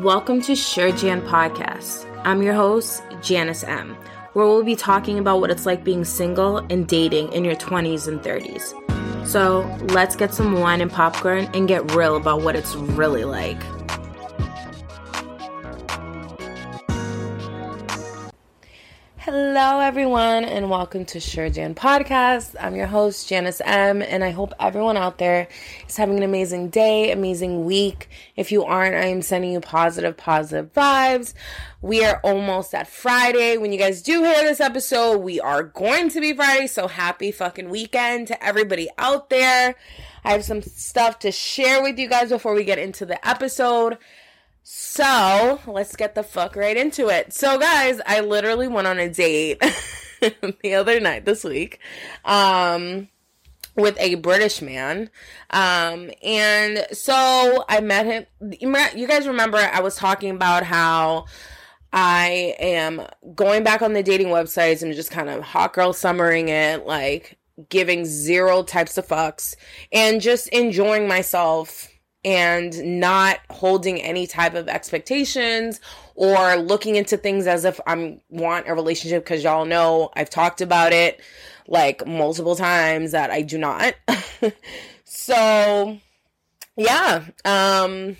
Welcome to Sure Jan Podcast. I'm your host, Janice M., where we'll be talking about what it's like being single and dating in your 20s and 30s. So let's get some wine and popcorn and get real about what it's really like. Hello, everyone, and welcome to Sure Jan Podcast. I'm your host, Janice M., and I hope everyone out there is having an amazing day, amazing week. If you aren't, I am sending you positive, positive vibes. We are almost at Friday. When you guys do hear this episode, we are going to be Friday, so happy fucking weekend to everybody out there. I have some stuff to share with you guys before we get into the episode. So let's get the fuck right into it. So, guys, I literally went on a date the other night this week um, with a British man. Um, and so I met him. You guys remember I was talking about how. I am going back on the dating websites and just kind of hot girl summering it, like giving zero types of fucks and just enjoying myself and not holding any type of expectations or looking into things as if I'm want a relationship because y'all know I've talked about it like multiple times that I do not. so yeah, um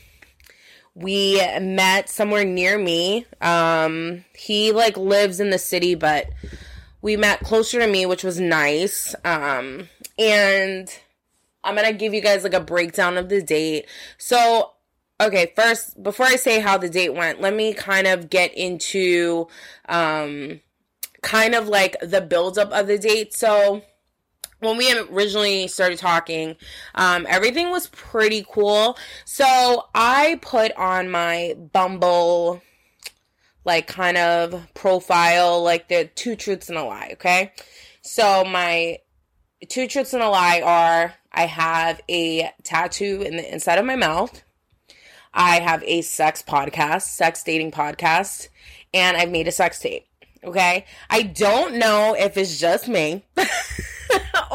we met somewhere near me. Um he like lives in the city but we met closer to me which was nice. Um and I'm gonna give you guys like a breakdown of the date. So, okay, first, before I say how the date went, let me kind of get into um kind of like the buildup of the date. So, when we originally started talking, um, everything was pretty cool. So I put on my Bumble, like kind of profile, like the two truths and a lie. Okay, so my two truths and a lie are I have a tattoo in the inside of my mouth. I have a sex podcast, sex dating podcast, and I've made a sex tape. Okay. I don't know if it's just me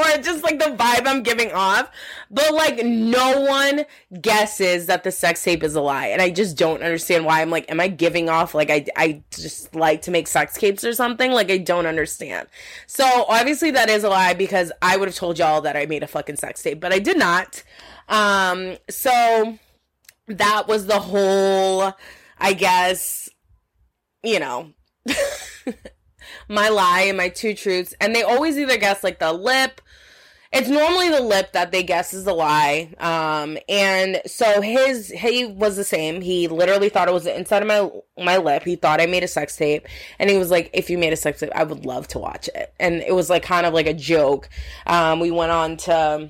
or just like the vibe I'm giving off, but like no one guesses that the sex tape is a lie. And I just don't understand why. I'm like, am I giving off like I, I just like to make sex tapes or something? Like I don't understand. So obviously that is a lie because I would have told y'all that I made a fucking sex tape, but I did not. Um, so that was the whole, I guess, you know, my lie and my two truths. And they always either guess like the lip. It's normally the lip that they guess is the lie. Um, and so his he was the same. He literally thought it was the inside of my my lip. He thought I made a sex tape, and he was like, "If you made a sex tape, I would love to watch it." And it was like kind of like a joke. Um, we went on to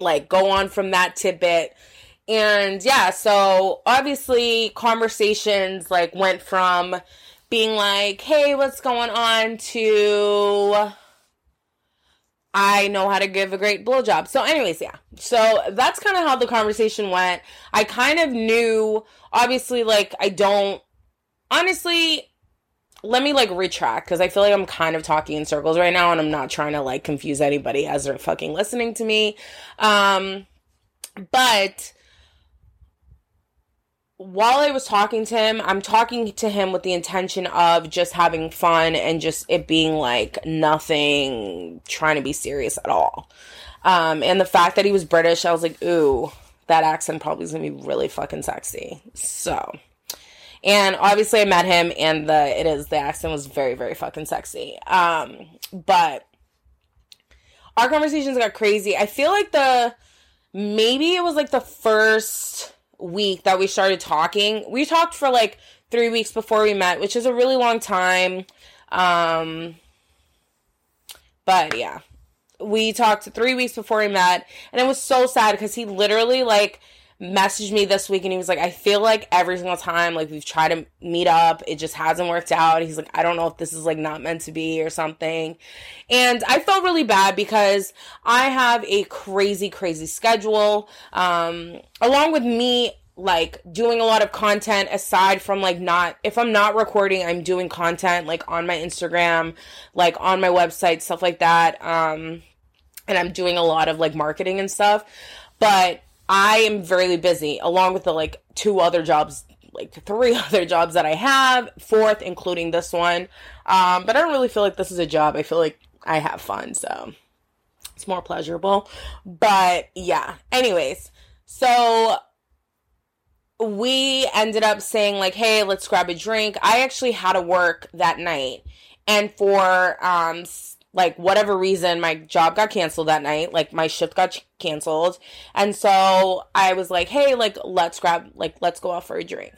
like go on from that tidbit and yeah so obviously conversations like went from being like, hey, what's going on to I know how to give a great blowjob. So, anyways, yeah. So that's kind of how the conversation went. I kind of knew, obviously, like, I don't, honestly, let me like retract because I feel like I'm kind of talking in circles right now and I'm not trying to like confuse anybody as they're fucking listening to me. Um, but while I was talking to him, I'm talking to him with the intention of just having fun and just it being like nothing trying to be serious at all. Um, and the fact that he was British, I was like, ooh, that accent probably is gonna be really fucking sexy. So, and obviously I met him and the it is the accent was very very fucking sexy. Um, but our conversations got crazy. I feel like the maybe it was like the first week that we started talking. We talked for like three weeks before we met, which is a really long time. Um, but yeah, we talked three weeks before we met, and it was so sad because he literally like messaged me this week and he was like, I feel like every single time like we've tried to meet up, it just hasn't worked out. He's like, I don't know if this is like not meant to be or something. And I felt really bad because I have a crazy, crazy schedule. Um, along with me like doing a lot of content aside from like not if I'm not recording, I'm doing content like on my Instagram, like on my website, stuff like that. Um and I'm doing a lot of like marketing and stuff. But I am very busy along with the like two other jobs like three other jobs that I have, fourth, including this one. Um, but I don't really feel like this is a job. I feel like I have fun, so it's more pleasurable. But yeah, anyways, so we ended up saying like, "Hey, let's grab a drink." I actually had to work that night, and for um like whatever reason my job got canceled that night like my shift got canceled. And so i was like hey like let's grab like let's go out for a drink.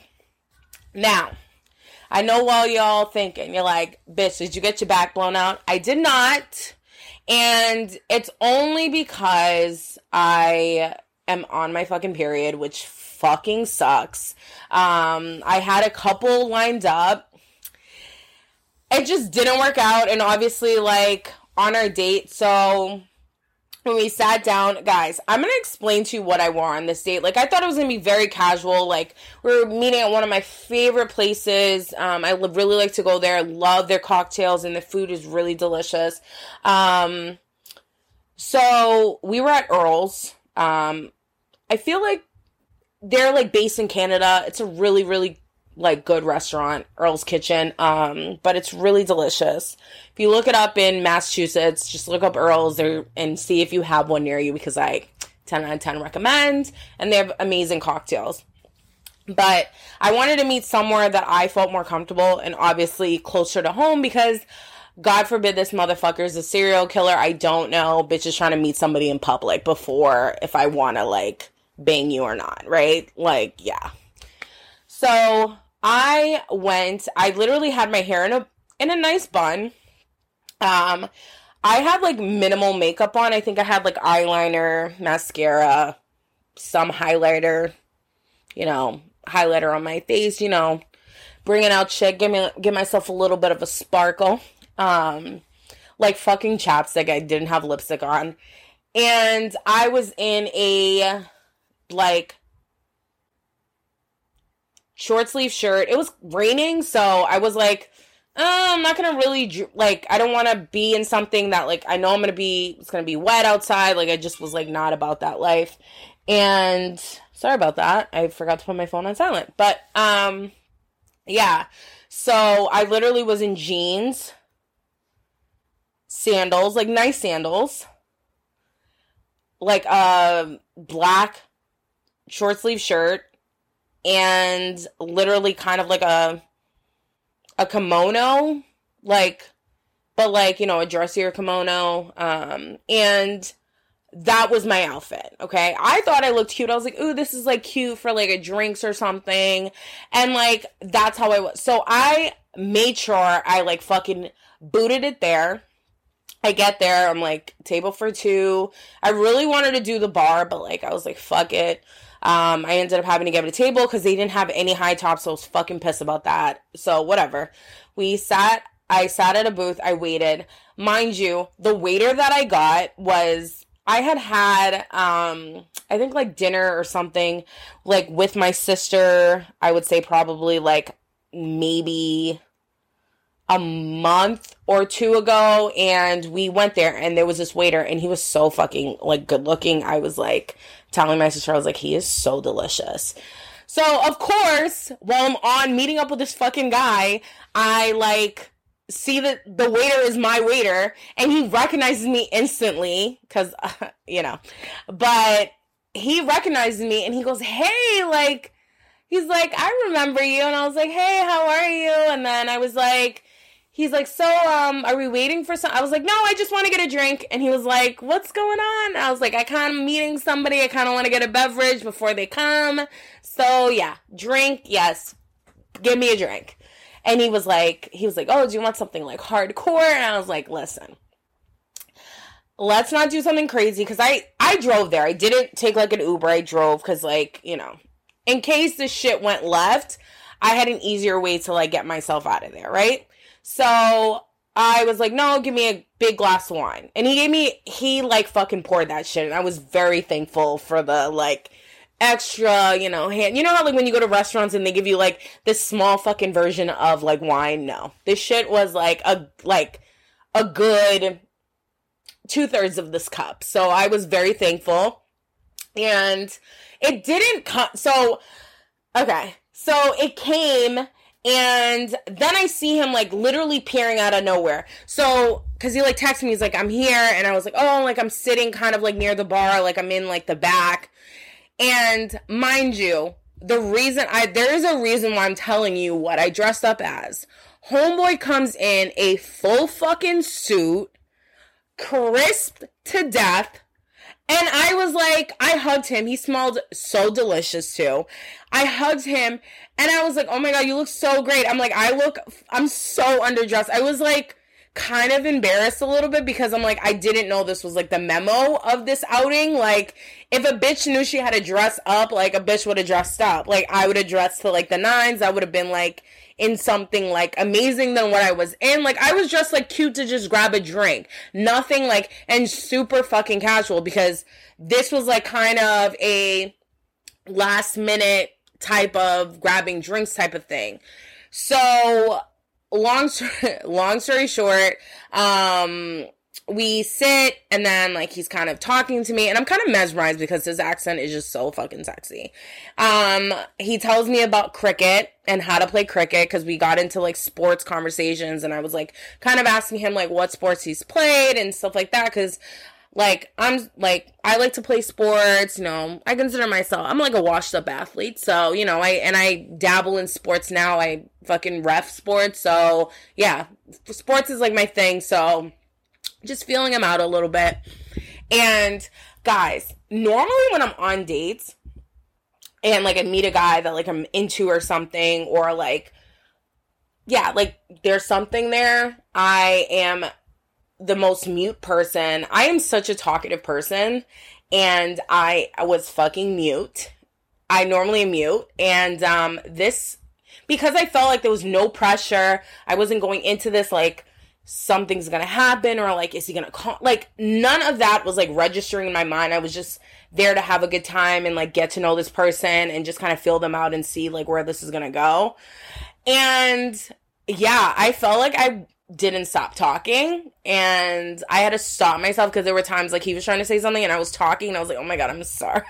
Now i know while y'all thinking. You're like bitch did you get your back blown out? I did not. And it's only because i am on my fucking period which fucking sucks. Um i had a couple lined up it just didn't work out and obviously like on our date so when we sat down guys i'm gonna explain to you what i wore on this date. Like i thought it was gonna be very casual like we are meeting at one of my favorite places um, i really like to go there love their cocktails and the food is really delicious. Um, so we were at earl's um, i feel like they're like based in canada it's a really really like good restaurant, Earl's Kitchen. Um, but it's really delicious. If you look it up in Massachusetts, just look up Earl's there and see if you have one near you because I 10 out of 10 recommend and they have amazing cocktails. But I wanted to meet somewhere that I felt more comfortable and obviously closer to home because God forbid this motherfucker is a serial killer. I don't know. Bitch is trying to meet somebody in public before if I want to like bang you or not, right? Like, yeah. So I went, I literally had my hair in a in a nice bun. Um I had like minimal makeup on. I think I had like eyeliner, mascara, some highlighter, you know, highlighter on my face, you know, bringing out shit, give me give myself a little bit of a sparkle. Um like fucking chapstick. I didn't have lipstick on. And I was in a like short sleeve shirt. It was raining, so I was like, oh, I'm not gonna really like. I don't want to be in something that like I know I'm gonna be. It's gonna be wet outside. Like I just was like not about that life. And sorry about that. I forgot to put my phone on silent. But um, yeah. So I literally was in jeans, sandals, like nice sandals, like a black short sleeve shirt and literally kind of like a a kimono, like but like, you know, a dressier kimono. Um, and that was my outfit. Okay. I thought I looked cute. I was like, ooh, this is like cute for like a drinks or something. And like, that's how I was. So I made sure I like fucking booted it there. I get there. I'm like, table for two. I really wanted to do the bar, but like, I was like, fuck it. Um, I ended up having to get a table because they didn't have any high tops. So I was fucking pissed about that. So whatever. We sat. I sat at a booth. I waited. Mind you, the waiter that I got was I had had um I think like dinner or something like with my sister. I would say probably like maybe a month or two ago and we went there and there was this waiter and he was so fucking like good looking. I was like telling my sister, I was like, he is so delicious. So of course, while I'm on meeting up with this fucking guy, I like see that the waiter is my waiter and he recognizes me instantly because uh, you know but he recognizes me and he goes hey like he's like i remember you and i was like hey how are you and then i was like he's like, so um, are we waiting for some? I was like, no, I just want to get a drink. And he was like, what's going on? I was like, I kind of meeting somebody. I kind of want to get a beverage before they come. So yeah, drink, yes, give me a drink. And he was like, he was like, oh, do you want something like hardcore? And I was like, listen. Let's not do something crazy because I I drove there. I didn't take like an Uber. I drove because like you know, in case the shit went left, I had an easier way to like get myself out of there, right? So I was like, no, give me a big glass of wine. And he gave me, he like fucking poured that shit. And I was very thankful for the like extra, you know, hand. You know how like when you go to restaurants and they give you like this small fucking version of like wine? No. This shit was like a, like a good two thirds of this cup. So I was very thankful. And it didn't come. So, okay. So it came and then I see him like literally peering out of nowhere. So, cause he like texted me, he's like, I'm here. And I was like, oh, like I'm sitting kind of like near the bar, like I'm in like the back. And mind you, the reason I, there is a reason why I'm telling you what I dressed up as. Homeboy comes in a full fucking suit, crisp to death. And I was like, I hugged him. He smelled so delicious too. I hugged him and I was like, oh my God, you look so great. I'm like, I look, I'm so underdressed. I was like, kind of embarrassed a little bit because I'm like, I didn't know this was like the memo of this outing. Like, if a bitch knew she had to dress up, like a bitch would have dressed up. Like, I would have dressed to like the nines. I would have been like in something like amazing than what I was in. Like, I was just like cute to just grab a drink. Nothing like, and super fucking casual because this was like kind of a last minute type of grabbing drinks type of thing. So long long story short, um, we sit and then like he's kind of talking to me and I'm kind of mesmerized because his accent is just so fucking sexy. Um he tells me about cricket and how to play cricket cuz we got into like sports conversations and I was like kind of asking him like what sports he's played and stuff like that cuz like I'm like I like to play sports, you know. I consider myself I'm like a washed up athlete. So, you know, I and I dabble in sports now. I fucking ref sports. So, yeah, sports is like my thing. So, just feeling him out a little bit. And guys, normally when I'm on dates and like I meet a guy that like I'm into or something or like yeah, like there's something there, I am the most mute person. I am such a talkative person and I was fucking mute. I normally am mute and um this because I felt like there was no pressure. I wasn't going into this like something's gonna happen or like is he gonna call like none of that was like registering in my mind. I was just there to have a good time and like get to know this person and just kind of feel them out and see like where this is gonna go. And yeah, I felt like I didn't stop talking and I had to stop myself because there were times like he was trying to say something and I was talking and I was like, oh my god, I'm sorry.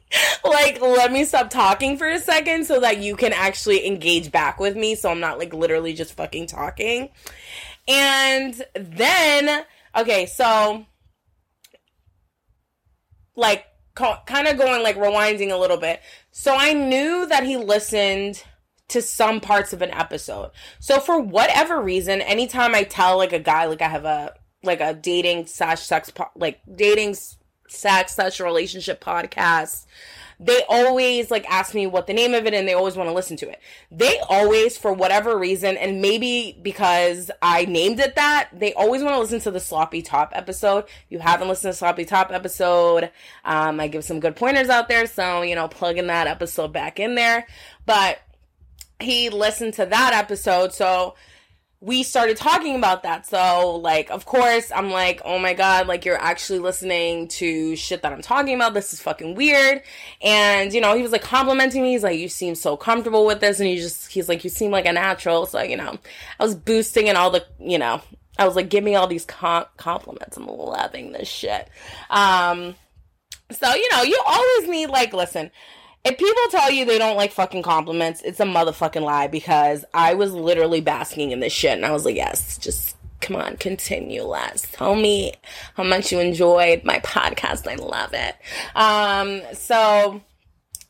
like, let me stop talking for a second so that you can actually engage back with me so I'm not like literally just fucking talking. And then, okay, so like kind of going like rewinding a little bit. So I knew that he listened to some parts of an episode. So for whatever reason, anytime I tell like a guy like I have a like a dating slash sex like dating sex slash relationship podcast, they always like ask me what the name of it and they always want to listen to it. They always, for whatever reason, and maybe because I named it that, they always want to listen to the sloppy top episode. If you haven't listened to sloppy top episode, um, I give some good pointers out there, so you know, plugging that episode back in there. But he listened to that episode. So we started talking about that. So, like, of course, I'm like, oh my God, like, you're actually listening to shit that I'm talking about. This is fucking weird. And, you know, he was like complimenting me. He's like, you seem so comfortable with this. And he just, he's like, you seem like a natural. So, you know, I was boosting and all the, you know, I was like, give me all these com- compliments. I'm loving this shit. Um, so, you know, you always need, like, listen, if people tell you they don't like fucking compliments, it's a motherfucking lie because I was literally basking in this shit and I was like, yes, just come on, continue, Les. Tell me how much you enjoyed my podcast. I love it. Um, so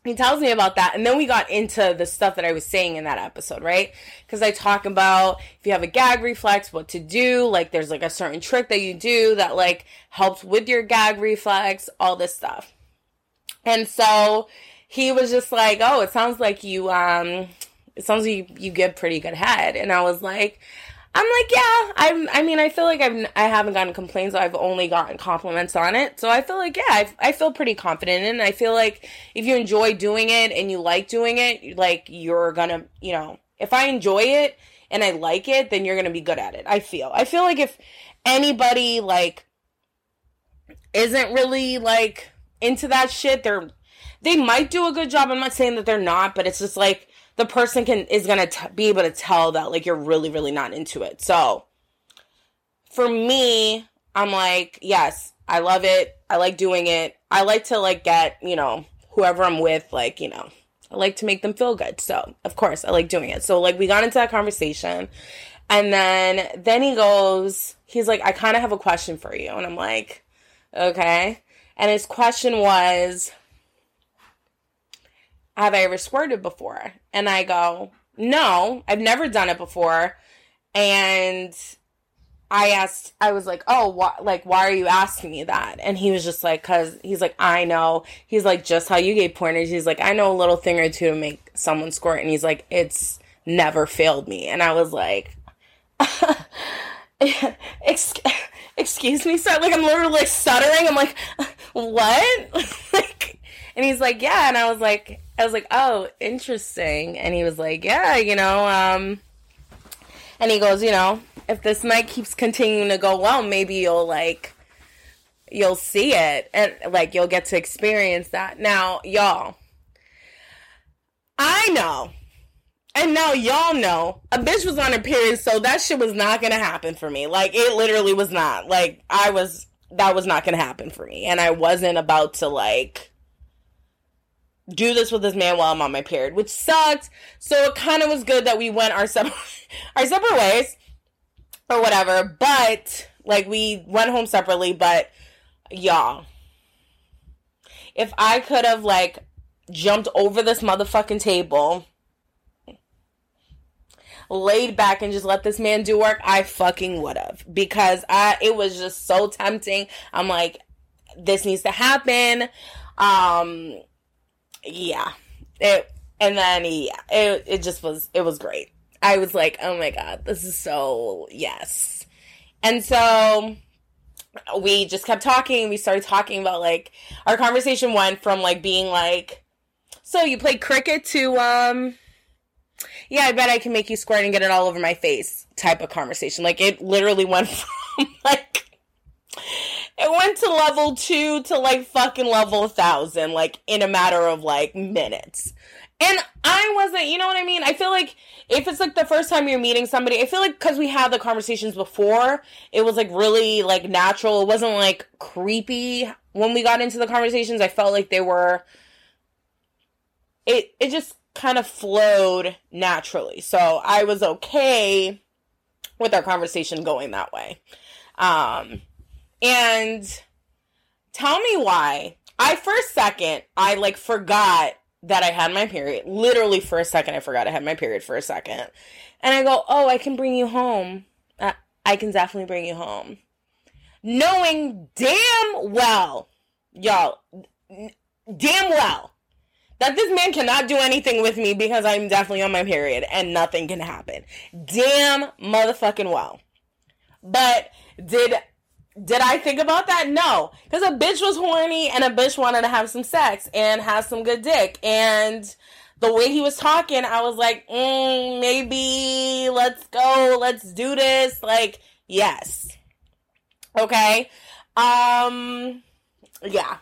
he tells me about that and then we got into the stuff that i was saying in that episode right because i talk about if you have a gag reflex what to do like there's like a certain trick that you do that like helps with your gag reflex all this stuff and so he was just like, "Oh, it sounds like you um it sounds like you, you get pretty good head." And I was like, I'm like, "Yeah, I'm I mean, I feel like I've I haven't gotten complaints, I've only gotten compliments on it." So I feel like, yeah, I, I feel pretty confident it. I feel like if you enjoy doing it and you like doing it, like you're to, you know, if I enjoy it and I like it, then you're to be good at it. I feel. I feel like if anybody like isn't really like into that shit, they're they might do a good job. I'm not saying that they're not, but it's just like the person can is gonna t- be able to tell that like you're really really not into it. So for me, I'm like, yes, I love it. I like doing it. I like to like get you know whoever I'm with, like you know, I like to make them feel good. So, of course, I like doing it. So, like, we got into that conversation. And then, then he goes, he's like, I kind of have a question for you. And I'm like, okay. And his question was, have I ever squirted before? And I go, no, I've never done it before. And I asked, I was like, oh, wh- like, why are you asking me that? And he was just like, cause he's like, I know. He's like, just how you gave pointers. He's like, I know a little thing or two to make someone squirt. And he's like, it's never failed me. And I was like, excuse me, sir. Like, I'm literally like stuttering. I'm like, what? like, and he's like, yeah. And I was like, I was like, oh, interesting. And he was like, yeah, you know, um, and he goes, you know, if this night keeps continuing to go well, maybe you'll like, you'll see it and like you'll get to experience that. Now, y'all, I know, and now y'all know, a bitch was on her period, so that shit was not gonna happen for me. Like, it literally was not. Like, I was, that was not gonna happen for me. And I wasn't about to like, do this with this man while I'm on my period, which sucked. So it kind of was good that we went our separate our separate ways or whatever. But like we went home separately. But y'all, if I could have like jumped over this motherfucking table, laid back and just let this man do work, I fucking would have because I it was just so tempting. I'm like, this needs to happen. Um yeah. It and then yeah, it it just was it was great. I was like, "Oh my god, this is so yes." And so we just kept talking. We started talking about like our conversation went from like being like, "So you play cricket?" to um yeah, I bet I can make you squirt and get it all over my face type of conversation. Like it literally went from like it went to level two to like fucking level thousand, like in a matter of like minutes. And I wasn't, you know what I mean? I feel like if it's like the first time you're meeting somebody, I feel like because we had the conversations before, it was like really like natural. It wasn't like creepy when we got into the conversations. I felt like they were, it, it just kind of flowed naturally. So I was okay with our conversation going that way. Um, and tell me why. I for a second I like forgot that I had my period. Literally for a second I forgot I had my period for a second. And I go, "Oh, I can bring you home. I can definitely bring you home." Knowing damn well, y'all, damn well that this man cannot do anything with me because I'm definitely on my period and nothing can happen. Damn motherfucking well. But did did I think about that? No. Because a bitch was horny and a bitch wanted to have some sex and have some good dick. And the way he was talking, I was like, mm, maybe let's go, let's do this. Like, yes. Okay. Um, yeah.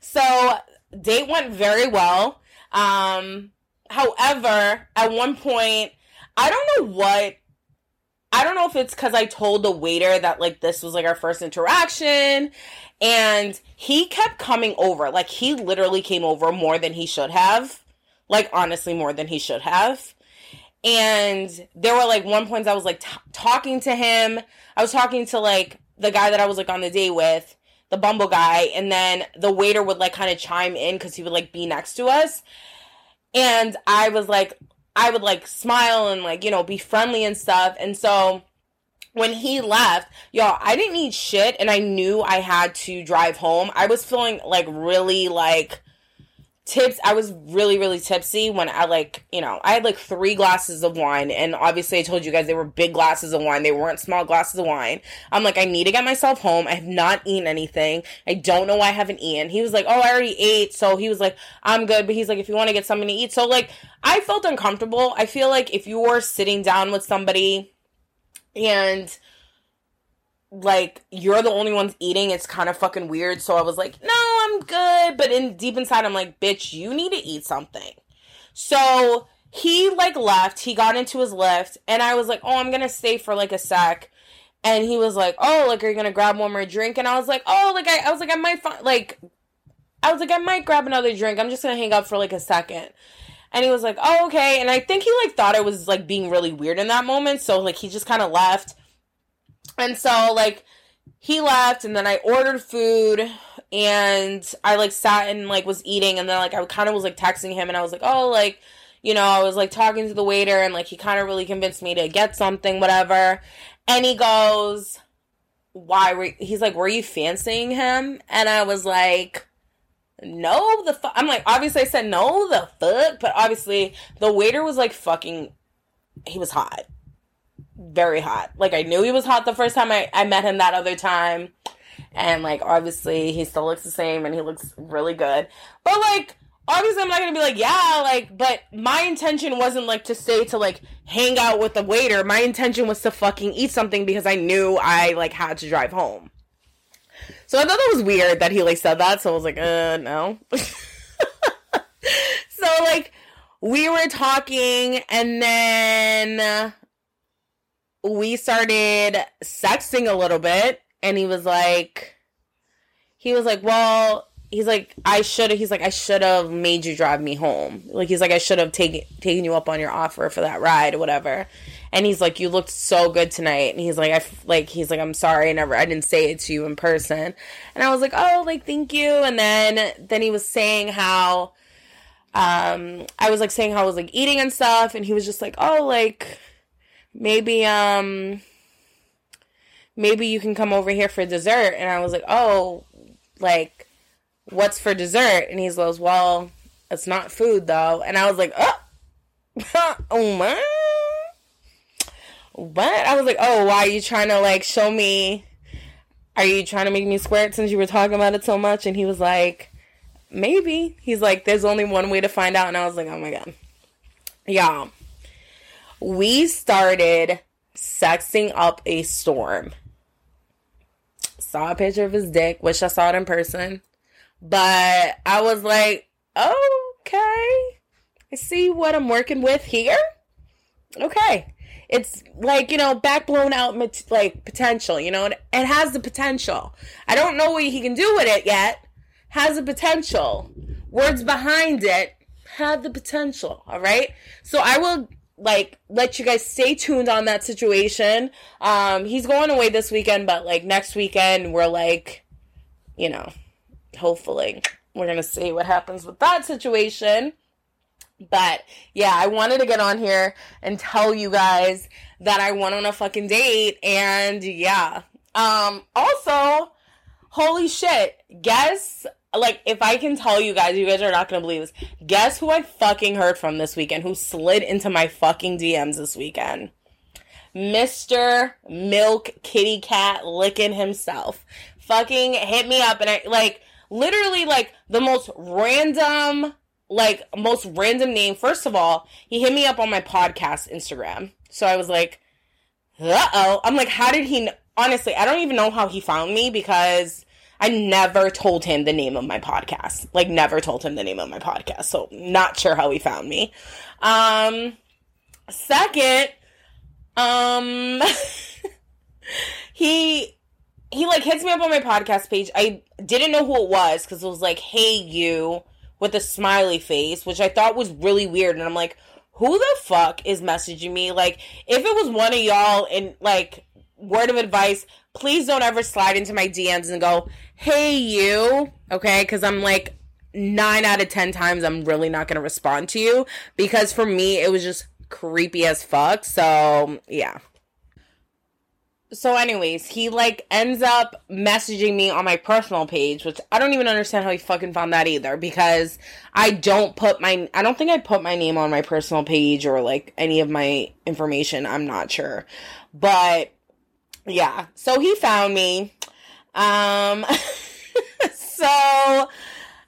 So, date went very well. Um, however, at one point, I don't know what I don't know if it's because I told the waiter that like this was like our first interaction, and he kept coming over. Like he literally came over more than he should have. Like honestly, more than he should have. And there were like one point I was like t- talking to him. I was talking to like the guy that I was like on the date with, the Bumble guy, and then the waiter would like kind of chime in because he would like be next to us. And I was like, I would like smile and like, you know, be friendly and stuff. And so when he left, y'all, I didn't need shit and I knew I had to drive home. I was feeling like really like tips i was really really tipsy when i like you know i had like three glasses of wine and obviously i told you guys they were big glasses of wine. They weren't small glasses of wine. I'm like i need to get myself home. I have not eaten anything. I don't know why i haven't eaten. He was like oh i already ate. So he was like i'm good. But he's like if you want to get something to eat. So like i felt uncomfortable. I feel like if you were sitting down with somebody and like you're the only ones eating it's kind of fucking weird. So i was like no i'm good but in deep inside i'm like bitch you need to eat something. So he like left. He got into his Lyft and i was like oh i'm gonna stay for like a sec. And he was like oh like are you gonna grab one more drink? And i was like oh like i, I was like i might find like i was like i might grab another drink. I'm just gonna hang up for like a second. And he was like, "Oh, okay." And I think he like thought I was like being really weird in that moment, so like he just kind of left. And so like he left and then I ordered food and I like sat and like was eating and then like I kind of was like texting him and I was like, "Oh, like you know, I was like talking to the waiter and like he kind of really convinced me to get something, whatever. And he goes, Why were he's like, Were you fancying him? And I was like, No, the fuck. I'm like, obviously I said no, the fuck. But obviously the waiter was like fucking, he was hot. Very hot. Like I knew he was hot the first time I, I met him that other time. And like obviously he still looks the same and he looks really good. But like, obviously I'm not gonna be like, yeah, like, but my intention wasn't like to stay to like hang out with the waiter. My intention was to fucking eat something because I knew I like had to drive home. So I thought that was weird that he like said that. So I was like, uh, no. so like we were talking and then we started sexting a little bit and he was like he was like, well, he's like I should have he's like I should have made you drive me home. Like he's like I should have taken taken you up on your offer for that ride or whatever. And he's like you looked so good tonight. And he's like I like he's like I'm sorry I never I didn't say it to you in person. And I was like oh like thank you. And then then he was saying how um I was like saying how I was like eating and stuff and he was just like oh like maybe um maybe you can come over here for dessert and I was like oh like what's for dessert? And he's like, well, it's not food though. And I was like, oh, oh my. What? I was like, oh, why are you trying to like show me? Are you trying to make me squirt since you were talking about it so much? And he was like, maybe. He's like, there's only one way to find out. And I was like, oh my God. Y'all, we started sexing up a storm. Saw a picture of his dick. Wish I saw it in person. But I was like, okay, I see what I'm working with here. Okay. It's like, you know, back blown out, like potential, you know, it has the potential. I don't know what he can do with it yet. Has the potential. Words behind it have the potential. All right. So I will like let you guys stay tuned on that situation. Um, he's going away this weekend, but like next weekend, we're like, you know, hopefully we're gonna see what happens with that situation but yeah i wanted to get on here and tell you guys that i went on a fucking date and yeah um also holy shit guess like if i can tell you guys you guys are not gonna believe this guess who i fucking heard from this weekend who slid into my fucking dms this weekend mr milk kitty cat licking himself fucking hit me up and i like literally like the most random like most random name. First of all, he hit me up on my podcast Instagram. So I was like, "Uh oh." I'm like, "How did he honestly, I don't even know how he found me because I never told him the name of my podcast. Like never told him the name of my podcast. So not sure how he found me. Um second, um he he like hits me up on my podcast page. I didn't know who it was because it was like, "Hey, you," with a smiley face, which I thought was really weird. And I'm like, "Who the fuck is messaging me?" Like, if it was one of y'all, and like, word of advice, please don't ever slide into my DMs and go, "Hey, you," okay? Because I'm like, nine out of ten times, I'm really not gonna respond to you because for me, it was just creepy as fuck. So yeah. So anyways he like ends up messaging me on my personal page which i don't even understand how he fucking found that either because i don't put my i don't think i put my name on my personal page or like any of my information. I'm not sure. But yeah. So he found me um so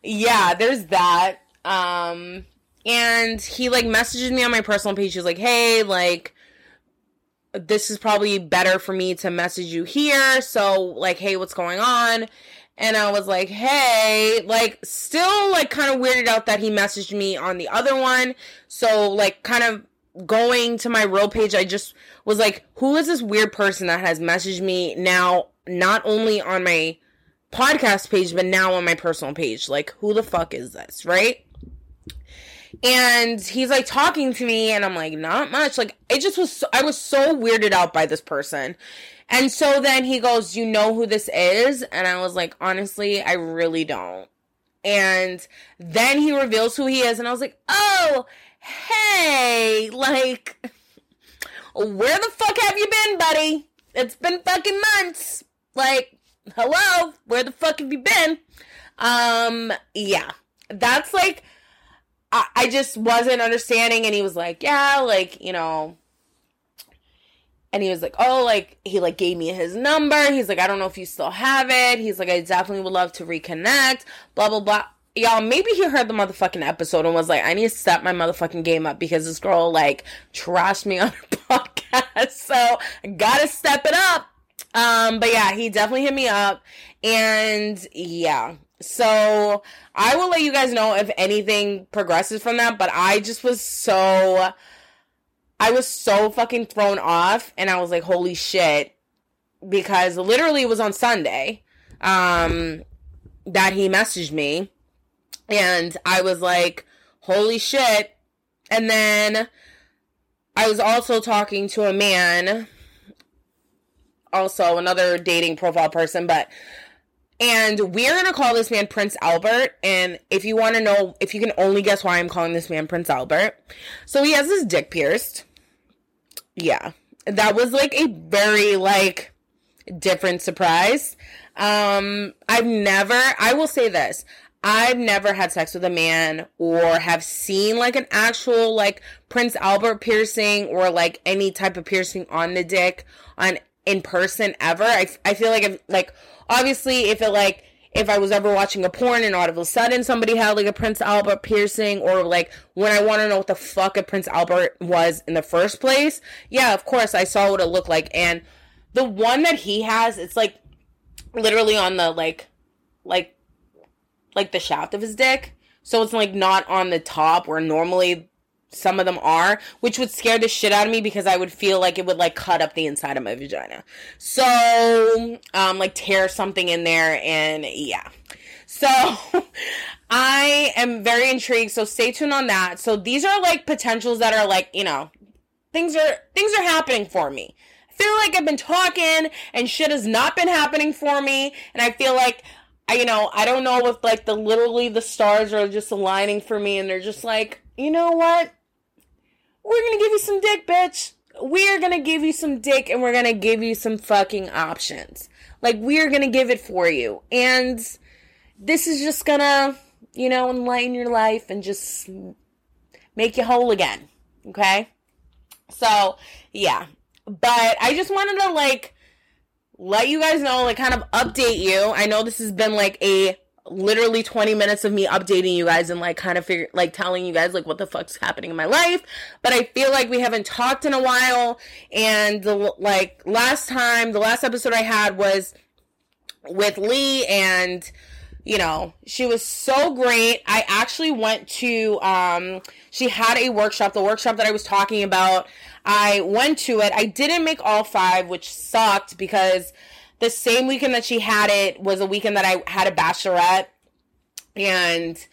yeah there's that um and he like messages me on my personal page he's like hey like this is probably better for me to message you here. So, like, hey, what's going on? And I was like, hey, like, still, like, kind of weirded out that he messaged me on the other one. So, like, kind of going to my real page, I just was like, who is this weird person that has messaged me now, not only on my podcast page, but now on my personal page? Like, who the fuck is this, right? And he's like talking to me, and I'm like, not much. Like, it just was, so, I was so weirded out by this person. And so then he goes, You know who this is? And I was like, Honestly, I really don't. And then he reveals who he is, and I was like, Oh, hey, like, where the fuck have you been, buddy? It's been fucking months. Like, hello, where the fuck have you been? Um, yeah, that's like, I, I just wasn't understanding. And he was like, yeah, like, you know, and he was like, oh, like, he like gave me his number. He's like, I don't know if you still have it. He's like, I definitely would love to reconnect, blah, blah, blah. Y'all, maybe he heard the motherfucking episode and was like, I need to step my motherfucking game up because this girl, like, trashed me on her podcast. So I gotta step it up. Um, but yeah, he definitely hit me up. And yeah, so I will let you guys know if anything progresses from that. But I just was so, I was so fucking thrown off. And I was like, holy shit. Because literally it was on Sunday um, that he messaged me. And I was like, holy shit. And then I was also talking to a man also another dating profile person, but and we're gonna call this man Prince Albert. And if you want to know, if you can only guess why I'm calling this man Prince Albert, so he has his dick pierced. Yeah, that was like a very like different surprise. Um, I've never. I will say this. I've never had sex with a man or have seen like an actual like Prince Albert piercing or like any type of piercing on the dick on in person ever. I, I feel like if like obviously if it like if I was ever watching a porn and all of a sudden somebody had like a Prince Albert piercing or like when I want to know what the fuck a Prince Albert was in the first place, yeah, of course I saw what it looked like and the one that he has, it's like literally on the like like like the shaft of his dick. So it's like not on the top where normally some of them are, which would scare the shit out of me because I would feel like it would like cut up the inside of my vagina. So, um, like tear something in there and yeah. So, I am very intrigued. So stay tuned on that. So these are like potentials that are like, you know, things are, things are happening for me. I feel like I've been talking and shit has not been happening for me. And I feel like I, you know, I don't know if like the literally the stars are just aligning for me and they're just like, you know what? we're gonna give you some dick, bitch. We're gonna give you some dick and we're gonna give you some fucking options. Like, we're gonna give it for you. And this is just gonna, you know, enlighten your life and just make you whole again. Okay? So, yeah. But I just wanted to, like, let you guys know, like, kind of update you. I know this has been, like, a literally 20 minutes of me updating you guys and like kind of figure like telling you guys like what the fuck's happening in my life. But i feel like we haven't talked in a while. And the like last time the last episode i had was with lee and you know she was so great. I actually went to um she had a workshop the workshop that i was talking about. I went to it. I didn't make all five which sucked because the same weekend that she had it was a weekend that I had a bachelorette. And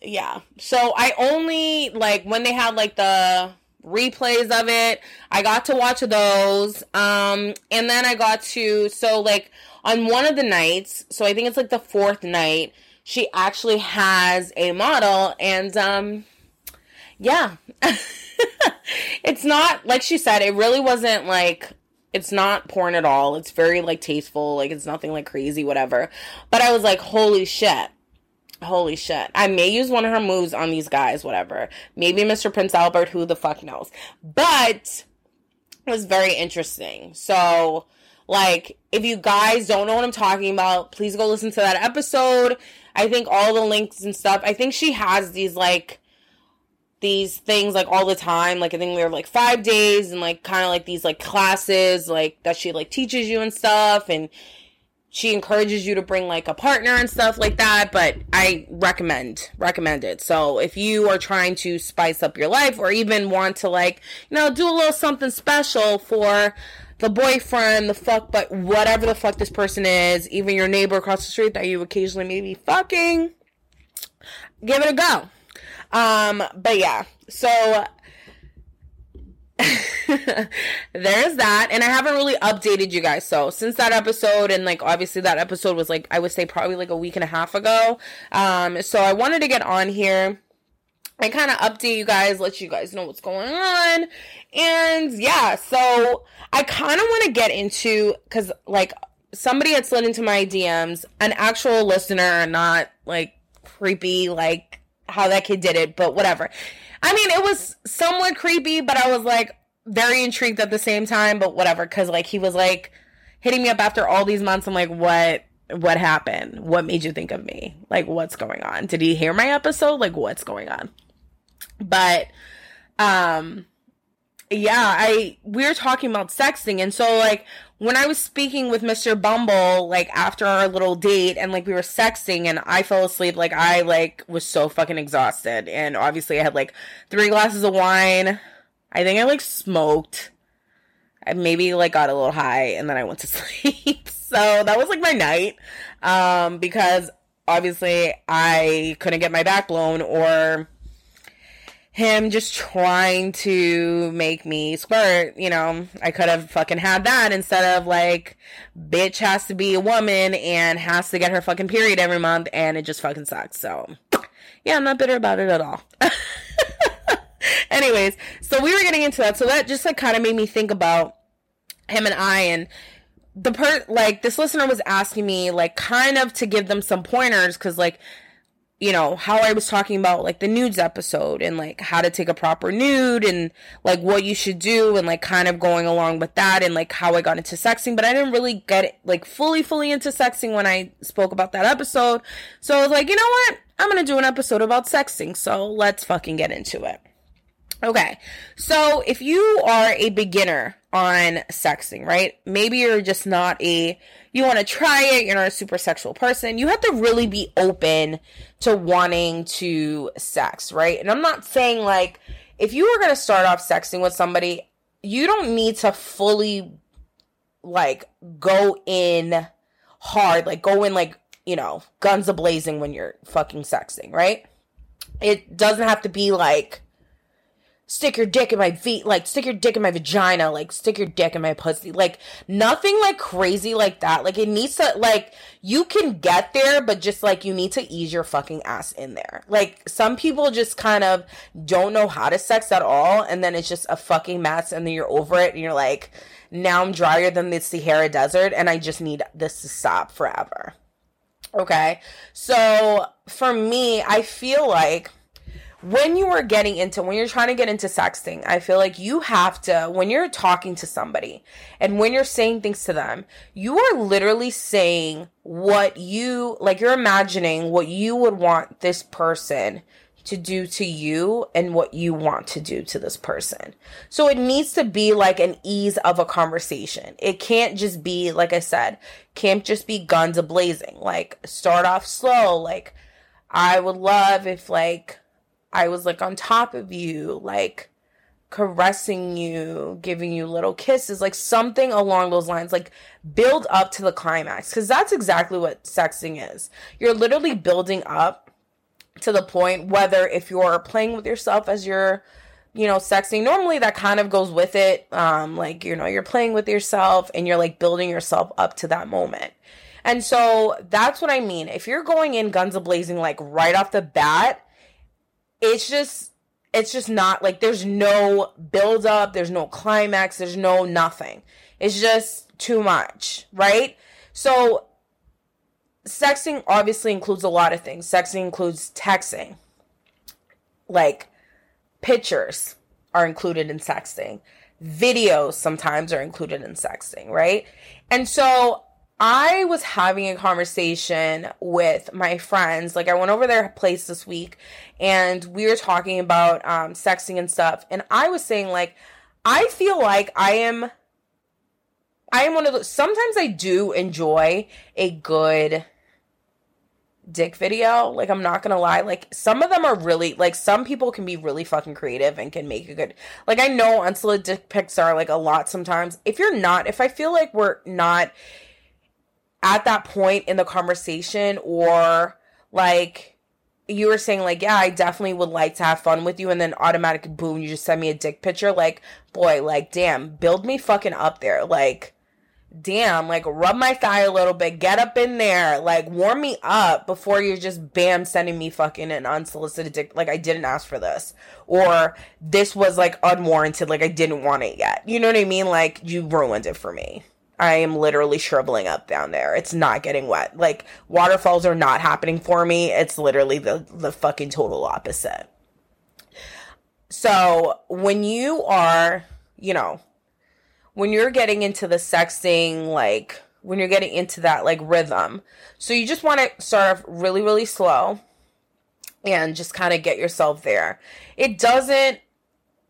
yeah. So I only like when they had like the replays of it, I got to watch those. Um and then I got to so like on one of the nights, so I think it's like the fourth night, she actually has a model and um yeah. it's not like she said, it really wasn't like it's not porn at all. It's very like tasteful. Like it's nothing like crazy, whatever. But I was like, holy shit. Holy shit. I may use one of her moves on these guys, whatever. Maybe Mr. Prince Albert, who the fuck knows. But it was very interesting. So, like, if you guys don't know what I'm talking about, please go listen to that episode. I think all the links and stuff. I think she has these like these things like all the time. Like I think we have like five days and like kind of like these like classes like that she like teaches you and stuff and she encourages you to bring like a partner and stuff like that. But I recommend recommend it. So if you are trying to spice up your life or even want to like you know do a little something special for the boyfriend, the fuck, but whatever the fuck this person is, even your neighbor across the street that you occasionally maybe fucking, give it a go Um, but yeah, so there's that and i haven't really updated you guys so since that episode and like obviously that episode was like i would say probably like a week and a half ago um so i wanted to get on here and kind of update you guys let you guys know what's going on and yeah so i kind of want to get into because like somebody had slid into my dms an actual listener not like creepy like how that kid did it but whatever I mean, it was somewhat creepy, but I was like very intrigued at the same time, but whatever, because like he was like hitting me up after all these months. I'm like, what? What happened? What made you think of me? Like, what's going on? Did he hear my episode? Like, what's going on? But, um, yeah, I we were talking about sexting, and so like when I was speaking with Mr. Bumble, like after our little date, and like we were sexting, and I fell asleep, like I like was so fucking exhausted, and obviously I had like three glasses of wine. I think I like smoked. I maybe like got a little high, and then I went to sleep. so that was like my night, um, because obviously I couldn't get my back blown or him just trying to make me squirt, you know, I could have fucking had that instead of like, bitch has to be a woman and has to get her fucking period every month and it just fucking sucks. So, yeah, I'm not bitter about it at all. Anyways, so we were getting into that. So that just like kind of made me think about him and I and the per like this listener was asking me like kind of to give them some pointers because like you know, how I was talking about like the nudes episode and like how to take a proper nude and like what you should do and like kind of going along with that and like how I got into sexting, but I didn't really get it like fully, fully into sexting when I spoke about that episode. So I was like, you know what? I'm to do an episode about sexting. So let's fucking get into it. Okay. So if you are a beginner on sexting, right? Maybe you're just not a, you want to try it, you're not a super sexual person. You have to really be open to wanting to sex, right? And I'm not saying like, if you were going to start off sexting with somebody, you don't need to fully like go in hard, like go in like, you know, guns a blazing when you're fucking sexting, right? It doesn't have to be like, stick your dick in my feet, like stick your dick in my vagina, like stick your dick in my pussy, like nothing like crazy like that. Like it needs to like you can get there, but just like you need to ease your fucking ass in there. Like some people just kind of don't know how to sex at all, and then it's just a fucking mess, and then you're over it, and you're like, now I'm drier than the Sahara Desert, and I just need this to stop forever. Okay, so for me, I feel like when you are getting into when you're trying to get into sexting i feel like you have to when you're talking to somebody and when you're saying things to them you are literally saying what you like you're imagining what you would want this person to do to you and what you want to do to this person. So it needs to be like an ease of a conversation. It can't just be, like I said, can't just be guns a blazing. Like start off slow. Like I would love if like I was like on top of you, like caressing you, giving you little kisses, like something along those lines, like build up to the climax. Because that's exactly what sexting is. You're literally building up to the point, whether if you're playing with yourself as you're, you know, sexting, normally that kind of goes with it. Um, like, you know, you're playing with yourself and you're like building yourself up to that moment. And so that's what I mean. If you're going in guns a blazing, like right off the bat, it's just it's just not like there's no build up, there's no climax, there's no nothing. It's just too much, right? So sexting obviously includes a lot of things. Sexting includes texting. Like pictures are included in sexting. Videos sometimes are included in sexting, right? And so I was having a conversation with my friends. Like I went over their place this week and we were talking about um, sexting and stuff. And I was saying like, I feel like I am, I am one of those, sometimes I do enjoy a good dick video. Like I'm not gonna lie, like some of them are really like some people can be really fucking creative and can make a good like I know unsolicited dick pics are like a lot sometimes. If you're not, if I feel like we're not at that point in the conversation or like you were saying like, yeah, I definitely would like to have fun with you, and then automatic boom, you just send me a dick picture. Like, boy, like, damn, build me fucking up there. Like, damn, like rub my thigh a little bit, get up in there, like warm me up before you're just bam sending me fucking an unsolicited dick. Like I didn't ask for this, or this was like unwarranted. Like I didn't want it yet. You know what I mean? Like you ruined it for me. I am literally shriveling up down there. It's not getting wet. Like waterfalls are not happening for me. It's literally the the fucking total opposite. So when you are, you know, when you're getting into the sexting, like when you're getting into that like rhythm, so you just want to start off really, really slow and just kind of get yourself there. It doesn't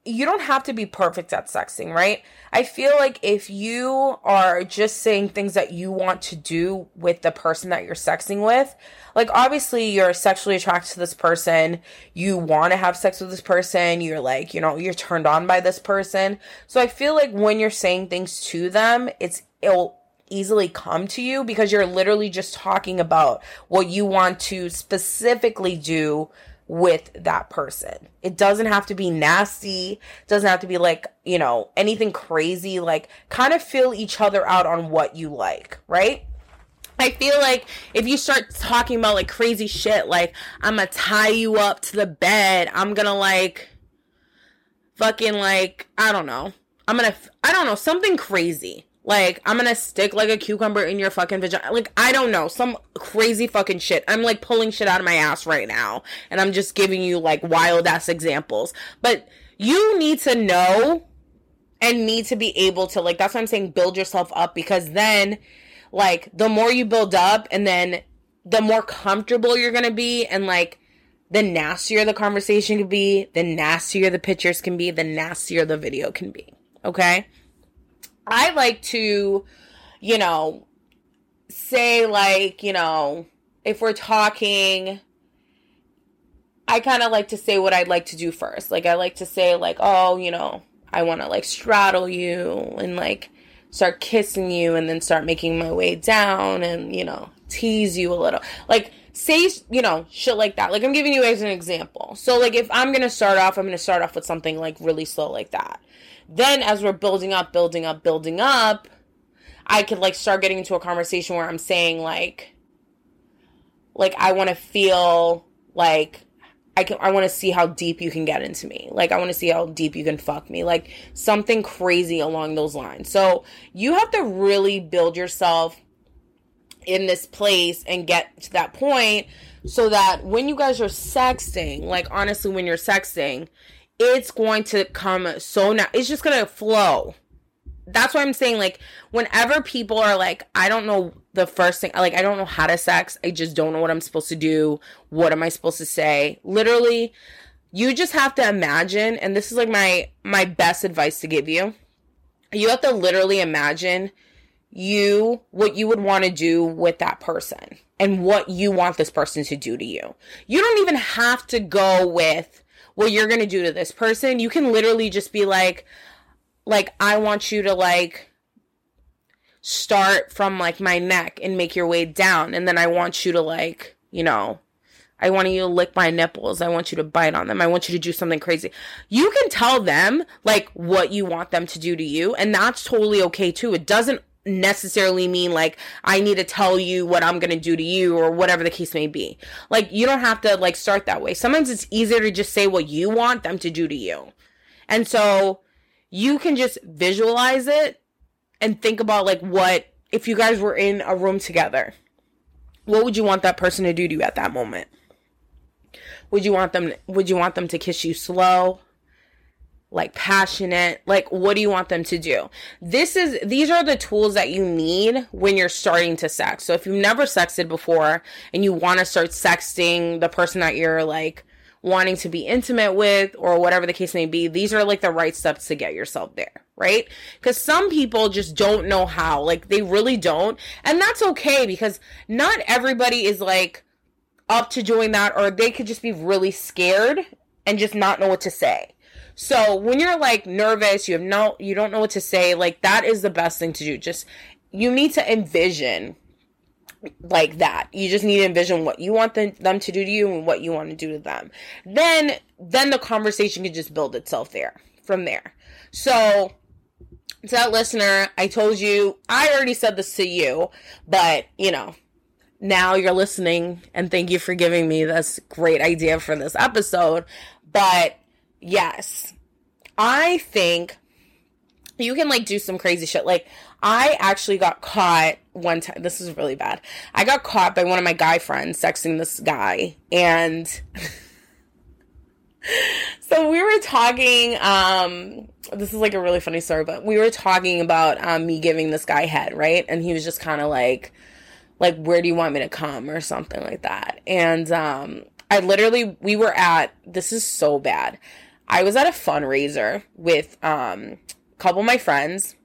you don't have to be perfect at sexting, right? I feel like if you are just saying things that you want to do with the person that you're sexting with, like obviously you're sexually attracted to this person, you want to have sex with this person, you're like, you know, you're turned on by this person. So I feel like when you're saying things to them, it's it'll easily come to you because you're literally just talking about what you want to specifically do with that person. It doesn't have to be nasty, doesn't have to be like, you know, anything crazy. Like, kind of fill each other out on what you like, right? I feel like if you start talking about like crazy shit, like, I'm gonna tie you up to the bed, I'm gonna like, fucking like, I don't know. I'm gonna, I don't know, something crazy like, I'm gonna stick like a cucumber in your fucking vagina. Like, I don't know. Some crazy fucking shit. I'm like pulling shit out of my ass right now. And I'm just giving you like wild ass examples. But you need to know and need to be able to, like, that's what I'm saying, build yourself up because then, like, the more you build up and then the more comfortable you're gonna be and like, the nastier the conversation can be, the nastier the pictures can be, the nastier the video can be. Okay? I like to, you know, say like, you know, if we're talking I kind of like to say what I'd like to do first. Like I like to say like, "Oh, you know, I want to like straddle you and like start kissing you and then start making my way down and, you know, tease you a little." Like say, you know, shit like that. Like I'm giving you as an example. So like if I'm going to start off, I'm going to start off with something like really slow like that. Then as we're building up, building up, building up, I could like start getting into a conversation where I'm saying like like I want to feel like I can I want to see how deep you can get into me. Like I want to see how deep you can fuck me. Like something crazy along those lines. So you have to really build yourself in this place and get to that point so that when you guys are sexting, like honestly when you're sexting, it's going to come so now it's just gonna flow. That's why i'm saying like whenever people are like i don't know the first thing like i don't know how to sex i just don't know what i'm supposed to do what am i supposed to say literally you just have to imagine and this is like my my best advice to give you. You have to literally imagine you what you would want to do with that person and what you want this person to do to you. You don't even have to go with what you're going to do to this person. You can literally just be like, like, I want you to like start from like my neck and make your way down. And then I want you to like, you know, I want you to lick my nipples. I want you to bite on them. I want you to do something crazy. You can tell them like what you want them to do to you. And that's totally okay too. It doesn't necessarily mean like I need to tell you what I'm going to do to you or whatever the case may be. Like you don't have to like start that way. Sometimes it's easier to just say what you want them to do to you. And so you can just visualize it and think about like what if you guys were in a room together. What would you want that person to do to you at that moment? Would you want them would you want them to kiss you slow? Like passionate like what do you want them to do? This is these are the tools that you need when you're starting to sex. So if you've never sexted before and you want to start sexting the person that you're like wanting to be intimate with or whatever the case may be these are like the right steps to get yourself there right? Because some people just don't know how. Like they really don't. And that's okay because not everybody is like up to doing that or they could just be really scared and just not know what to say so when you're like nervous, you have no, you don't know what to say, like that is the best thing to do. Just, you need to envision like that. You just need to envision what you want them, them to do to you and what you want to do to them. Then then the conversation can just build itself there from there. So to that listener, I told you, I already said this to you, but you know, now you're listening and thank you for giving me this great idea for this episode. But yes, I think you can like do some crazy shit. Like I actually got caught one time. This is really bad. I got caught by one of my guy friends sexting this guy and so we were talking um this is like a really funny story, but we were talking about um me giving this guy head, right? And he was just kind of like like where do you want me to come or something like that. And um I literally we were at this is so bad. I was at a fundraiser with um a couple of my friends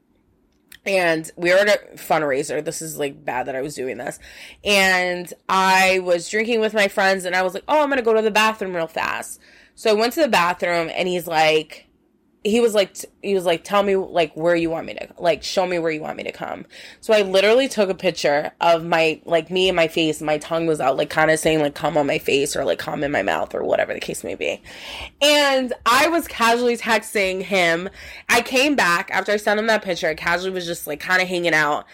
and we were at a fundraiser. This is like bad that I was doing this. And I was drinking with my friends and I was like, "Oh, I'm going to go to the bathroom real fast." So I went to the bathroom and he's like he was like he was like tell me like where you want me to like show me where you want me to come so i literally took a picture of my like me and my face my tongue was out like kind of saying like come on my face or like come in my mouth or whatever the case may be and i was casually texting him i came back after i sent him that picture i casually was just like kind of hanging out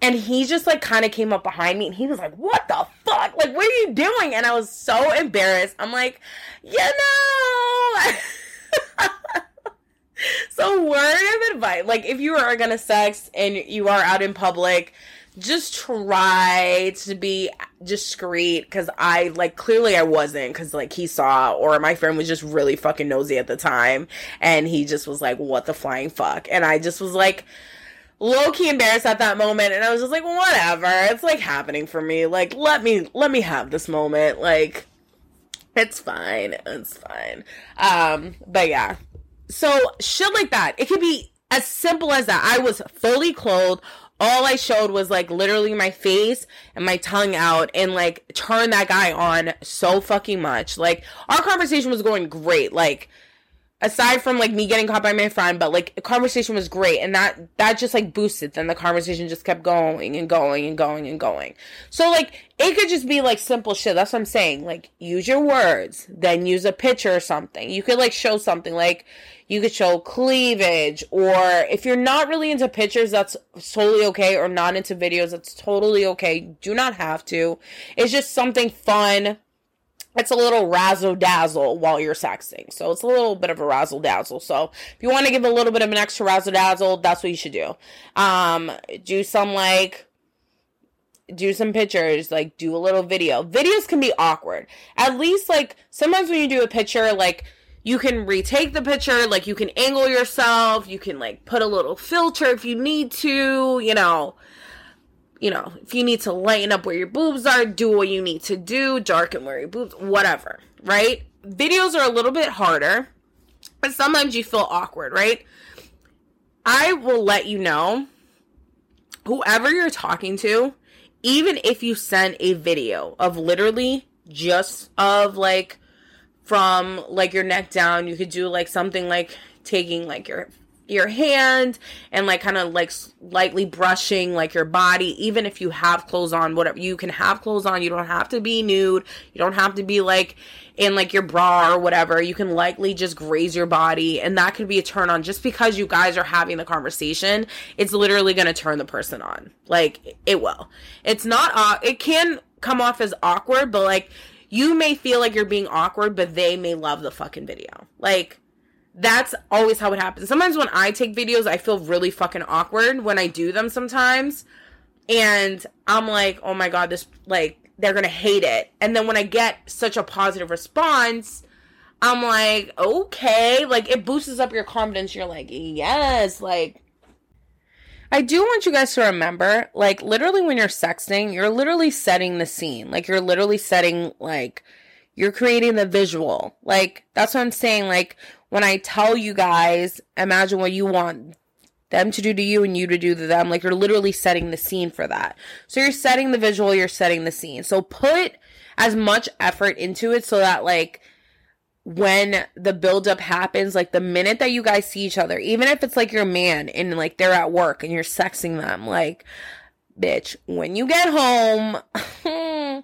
and he just like kind of came up behind me and he was like, What the fuck? Like, what are you doing? And I was so embarrassed. I'm like, You know. so word of advice like if you are gonna sex and you are out in public just try to be discreet because i like clearly i wasn't because like he saw or my friend was just really fucking nosy at the time and he just was like what the flying fuck? And i just was like low-key embarrassed at that moment and i was just like whatever it's like happening for me. Like let me let me have this moment. Like it's fine it's fine. Um but yeah so shit like that. It could be as simple as that. I was fully clothed. All I showed was like literally my face and my tongue out and like turn that guy on so fucking much. Like our conversation was going great. Like aside from like me getting caught by my friend, but like the conversation was great and that that just like boosted. Then the conversation just kept going and going and going and going. So like it could just be like simple shit. That's what I'm saying. Like use your words, then use a picture or something. You could like show something like you could show cleavage or if you're not really into pictures, that's totally okay or not into videos, that's totally okay. Do not have to. It's just something fun it's a little razzle dazzle while you're sexting. So it's a little bit of a razzle dazzle. So if you want to give a little bit of an extra razzle dazzle, that's what you should do. Um, do some like, do some pictures, like do a little video. Videos can be awkward. At least like sometimes when you do a picture, like you can retake the picture, like you can angle yourself, you can like put a little filter if you need to, you know you know, if you need to lighten up where your boobs are, do what you need to do, darken where your boobs, whatever, right? Videos are a little bit harder, but sometimes you feel awkward, right? I will let you know whoever you're talking to, even if you send a video of literally just of like from like your neck down, you could do like something like taking like your your hand and like kind of like lightly brushing like your body even if you have clothes on whatever you can have clothes on you don't have to be nude you don't have to be like in like your bra or whatever you can lightly just graze your body and that could be a turn on. Just because you guys are having the conversation it's literally going to turn the person on. Like it will. It's not uh, it can come off as awkward but like you may feel like you're being awkward but they may love the fucking video like that's always how it happens. Sometimes when I take videos, I feel really fucking awkward when I do them sometimes. And I'm like, oh my God, this, like, they're gonna hate it. And then when I get such a positive response, I'm like, okay, like, it boosts up your confidence. You're like, yes, like, I do want you guys to remember, like, literally when you're sexting, you're literally setting the scene. Like, you're literally setting, like, you're creating the visual. Like, that's what I'm saying. Like, when I tell you guys, imagine what you want them to do to you and you to do to them. Like you're literally setting the scene for that. So you're setting the visual, you're setting the scene. So put as much effort into it so that like when the buildup happens, like the minute that you guys see each other, even if it's like your man and like they're at work and you're sexing them, like bitch, when you get home,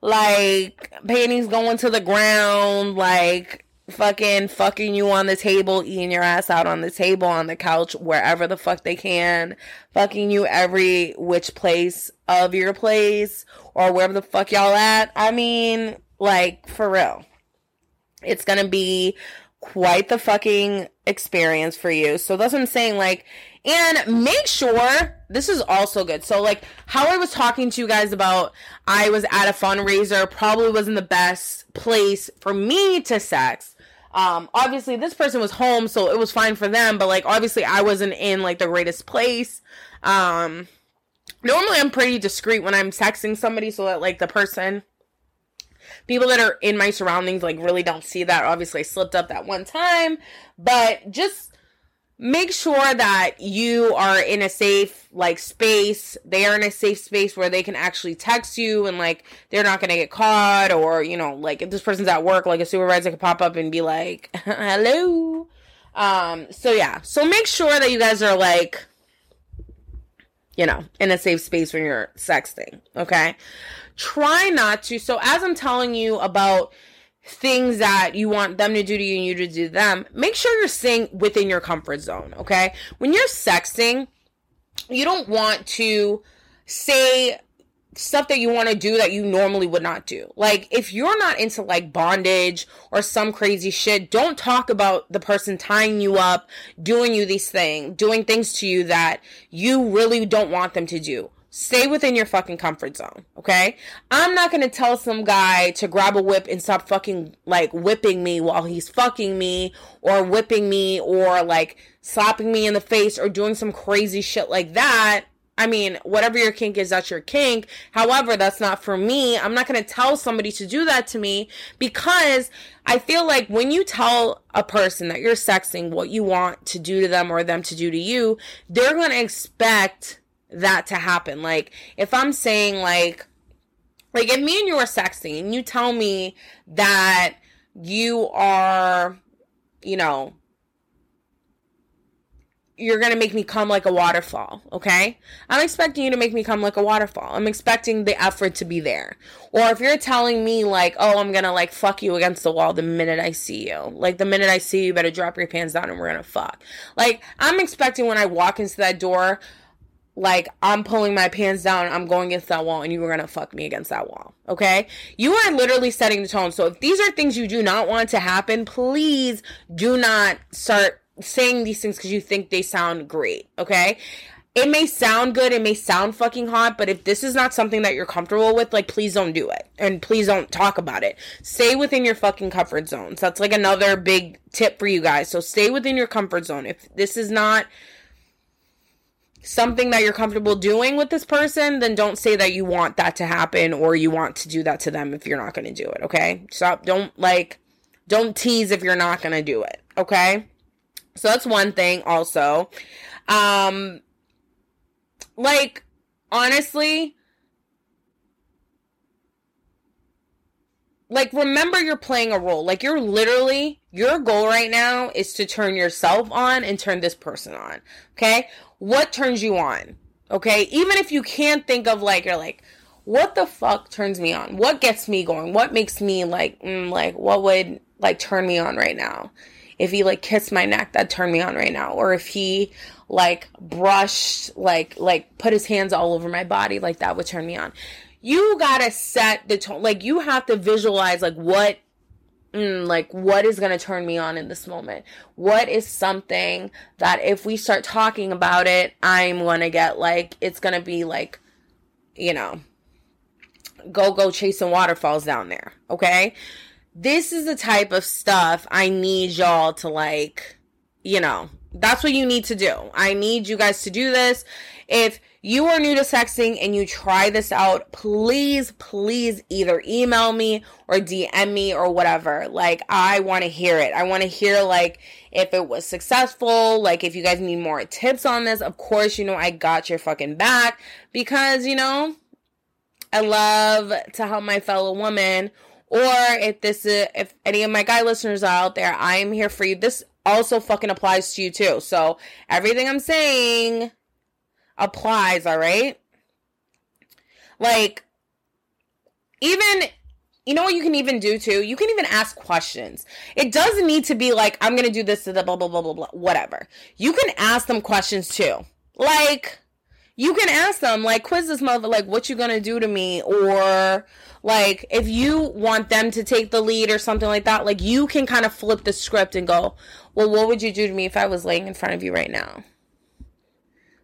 like panties going to the ground, like fucking fucking you on the table, eating your ass out on the table, on the couch, wherever the fuck they can, fucking you every which place of your place or wherever the fuck y'all at. I mean, like for real. It's gonna be quite the fucking experience for you. So that's what I'm saying. Like, and make sure this is also good. So, like, how I was talking to you guys about, I was at a fundraiser, probably wasn't the best place for me to sex. Um, obviously, this person was home, so it was fine for them, but like, obviously, I wasn't in like the greatest place. Um, normally, I'm pretty discreet when I'm texting somebody so that like the person people that are in my surroundings like really don't see that. Obviously, I slipped up that one time, but just make sure that you are in a safe like space. They are in a safe space where they can actually text you and like they're not gonna get caught or you know like if this person's at work like a supervisor could pop up and be like hello. Um so yeah. So make sure that you guys are like you know in a safe space when you're sexting okay try not to. So as I'm telling you about things that you want them to do to you and you to do them, make sure you're staying within your comfort zone, okay? When you're sexting, you don't want to say stuff that you want to do that you normally would not do. Like if you're not into like bondage or some crazy shit, don't talk about the person tying you up, doing you these things, doing things to you that you really don't want them to do. Stay within your fucking comfort zone, okay? I'm not gonna tell some guy to grab a whip and stop fucking like whipping me while he's fucking me or whipping me or like slapping me in the face or doing some crazy shit like that. I mean, whatever your kink is, that's your kink. However, that's not for me. I'm not going to tell somebody to do that to me because I feel like when you tell a person that you're sexting what you want to do to them or them to do to you, they're going to expect that to happen. Like if I'm saying like like if me and you are sexting and you tell me that you are you know you're gonna make me come like a waterfall, okay? I'm expecting you to make me come like a waterfall. I'm expecting the effort to be there. Or if you're telling me like, oh, I'm gonna like fuck you against the wall the minute I see you. Like the minute I see you, you better drop your pants down and we're gonna fuck. Like I'm expecting when I walk into that door, like I'm pulling my pants down, I'm going against that wall, and you were gonna fuck me against that wall. Okay? You are literally setting the tone. So if these are things you do not want to happen, please do not start saying these things because you think they sound great. Okay? It may sound good, it may sound fucking hot, but if this is not something that you're comfortable with, like please don't do it. And please don't talk about it. Stay within your fucking comfort zones. That's like another big tip for you guys. So stay within your comfort zone. If this is not something that you're comfortable doing with this person, then don't say that you want that to happen or you want to do that to them if you're not going to do it, okay? Stop don't like don't tease if you're not going to do it, okay? So that's one thing also. Um like honestly, like remember you're playing a role. Like you're literally your goal right now is to turn yourself on and turn this person on. Okay? What turns you on? Okay? Even if you can't think of like you're like what the fuck turns me on? What gets me going? What makes me like mm, like what would like turn me on right now? If he like kissed my neck, that turned me on right now. Or if he like brushed like like put his hands all over my body, like that would turn me on you gotta set the tone. Like you have to visualize like what Mm, like what is going to turn me on in this moment? What is something that if we start talking about it i'm going to get like it's going to be like you know go go chasing waterfalls down there okay? This is the type of stuff i need y'all to like you know that's what you need to do. I need you guys to do this. If you are new to sexting and you try this out, please, please either email me or DM me or whatever. Like, I want to hear it. I want to hear, like, if it was successful, like, if you guys need more tips on this. Of course, you know, I got your fucking back because, you know, I love to help my fellow woman. Or if this is, if any of my guy listeners are out there, I am here for you. This also fucking applies to you too. So everything I'm saying applies, all right? Like, even you know what you can even do too? You can even ask questions. It doesn't need to be like, I'm gonna do this to the blah blah blah blah blah whatever. You can ask them questions too. Like you can ask them, like, quiz this mother, like, what you gonna do to me? Or like if you want them to take the lead or something like that, like you can kind of flip the script and go, Well, what would you do to me if I was laying in front of you right now?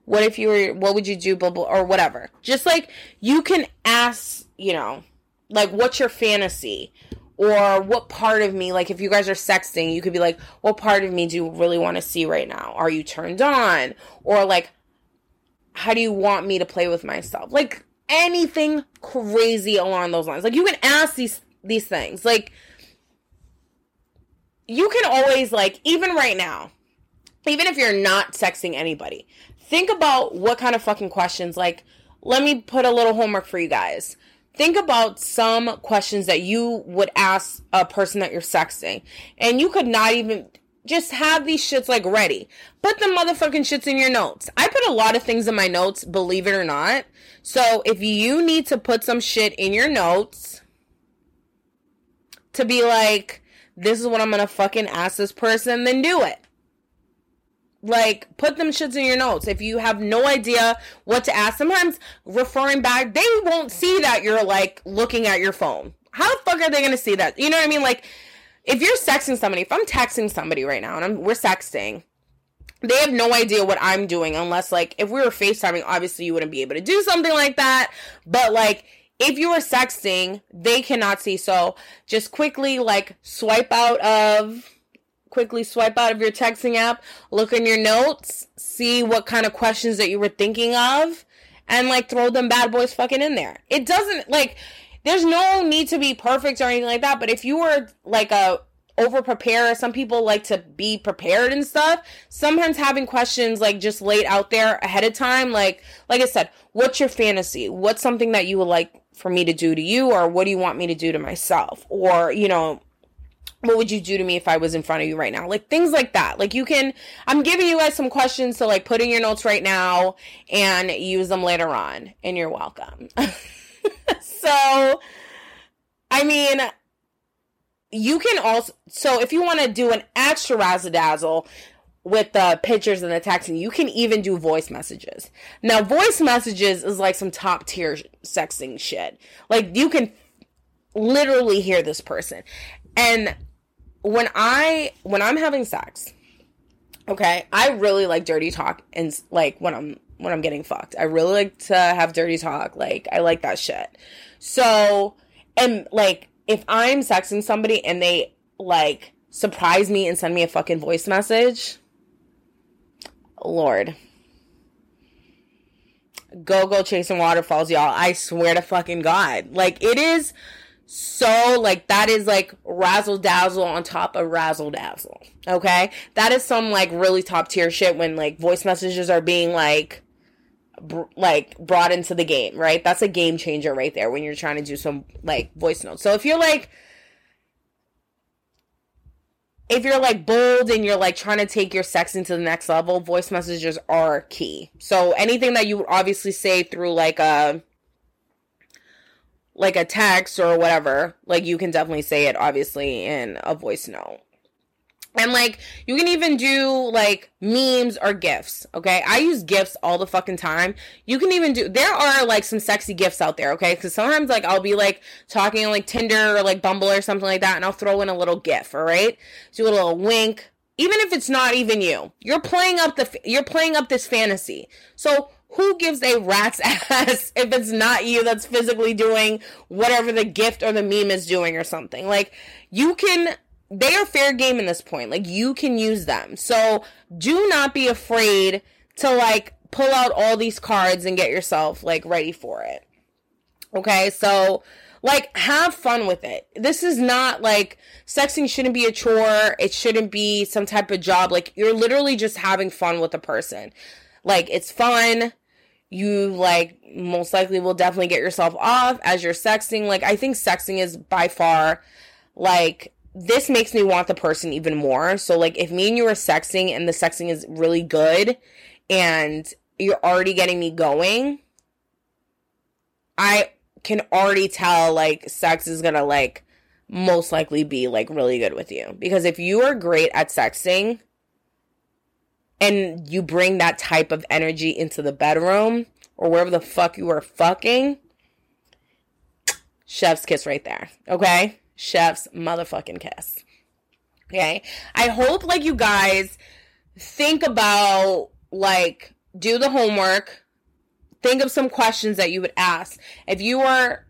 What if you were what would you do, blah blah or whatever. Just like you can ask, you know like what's your fantasy? Or what part of me like if you guys are sexting you could be like what part of me do you really want to see right now? Are you turned on? Or like how do you want me to play with myself? Like anything crazy along those lines. Like you can ask these these things. Like you can always like even right now even if you're not sexting anybody think about what kind of fucking questions like let me put a little homework for you guys think about some questions that you would ask a person that you're sexting. And you could not even just have these shits like ready. Put the motherfucking shits in your notes. I put a lot of things in my notes, believe it or not. So if you need to put some shit in your notes to be like, this is what I'm gonna fucking ask this person, then do it like put them shits in your notes. If you have no idea what to ask sometimes referring back they won't see that you're like looking at your phone. How the fuck are they gonna see that? You know what i mean? Like if you're sexting somebody if i'm texting somebody right now and I'm, we're sexting they have no idea what i'm doing unless like if we were facetiming obviously you wouldn't be able to do something like that. But like if you were sexting they cannot see. So just quickly like swipe out of quickly swipe out of your texting app, look in your notes, see what kind of questions that you were thinking of, and like throw them bad boys fucking in there. It doesn't like there's no need to be perfect or anything like that, but if you were like a over prepare, some people like to be prepared and stuff. Sometimes having questions like just laid out there ahead of time, like like I said, what's your fantasy? What's something that you would like for me to do to you or what do you want me to do to myself? Or, you know, what would you do to me if I was in front of you right now? Like things like that. Like you can, I'm giving you guys some questions to like put in your notes right now and use them later on. And you're welcome. so, I mean, you can also, so if you want to do an extra razzle dazzle, with the pictures and the texting, you can even do voice messages. Now, voice messages is like some top tier sexting shit. Like you can literally hear this person. And when I when I'm having sex, okay, I really like dirty talk and like when I'm when I'm getting fucked. I really like to have dirty talk. Like I like that shit. So and like if I'm sexting somebody and they like surprise me and send me a fucking voice message, Lord. Go go chasing waterfalls, y'all. I swear to fucking God. Like it is so like that is like razzle dazzle on top of razzle dazzle. Okay, that is some like really top tier shit when like voice messages are being like br- like brought into the game. Right, that's a game changer right there when you're trying to do some like voice notes. So if you're like if you're like bold and you're like trying to take your sex into the next level, voice messages are key. So anything that you would obviously say through like a like a text or whatever, like you can definitely say it obviously in a voice note. And like you can even do like memes or gifs, okay? I use gifs all the fucking time. You can even do there are like some sexy gifs out there, okay? Cuz sometimes like I'll be like talking on like Tinder or like Bumble or something like that and I'll throw in a little gif, all right? Do a little wink, even if it's not even you. You're playing up the you're playing up this fantasy. So who gives a rat's ass if it's not you that's physically doing whatever the gift or the meme is doing or something? Like, you can, they are fair game in this point. Like, you can use them. So, do not be afraid to, like, pull out all these cards and get yourself, like, ready for it. Okay, so, like, have fun with it. This is not like sexing shouldn't be a chore. It shouldn't be some type of job. Like, you're literally just having fun with a person. Like, it's fun you like most likely will definitely get yourself off as you're sexting. Like I think sexting is by far like this makes me want the person even more. So like if me and you are sexting and the sexting is really good and you're already getting me going, I can already tell like sex is gonna like most likely be like really good with you. Because if you are great at sexting and you bring that type of energy into the bedroom or wherever the fuck you are fucking, chef's kiss right there. Okay? Chef's motherfucking kiss. Okay? I hope like you guys think about like do the homework. Think of some questions that you would ask. If you are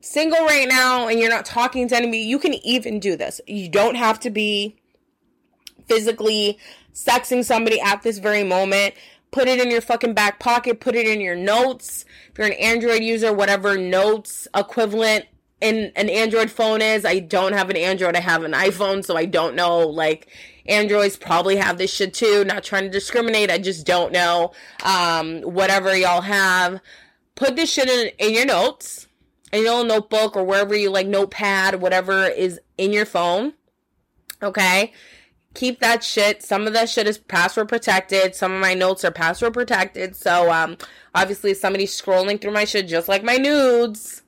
single right now and you're not talking to anybody, you can even do this. You don't have to be physically sexing somebody at this very moment. Put it in your fucking back pocket, put it in your notes. If you're an Android user, whatever notes equivalent in an Android phone is. I don't have an Android, I have an iPhone, so I don't know. Like, Androids probably have this shit too. Not trying to discriminate, I just don't know. Um, whatever y'all have, put this shit in, in your notes in your little notebook or wherever you like notepad, whatever is in your phone. Okay. Keep that shit. Some of that shit is password protected. Some of my notes are password protected. So, um, obviously, if somebody's scrolling through my shit, just like my nudes,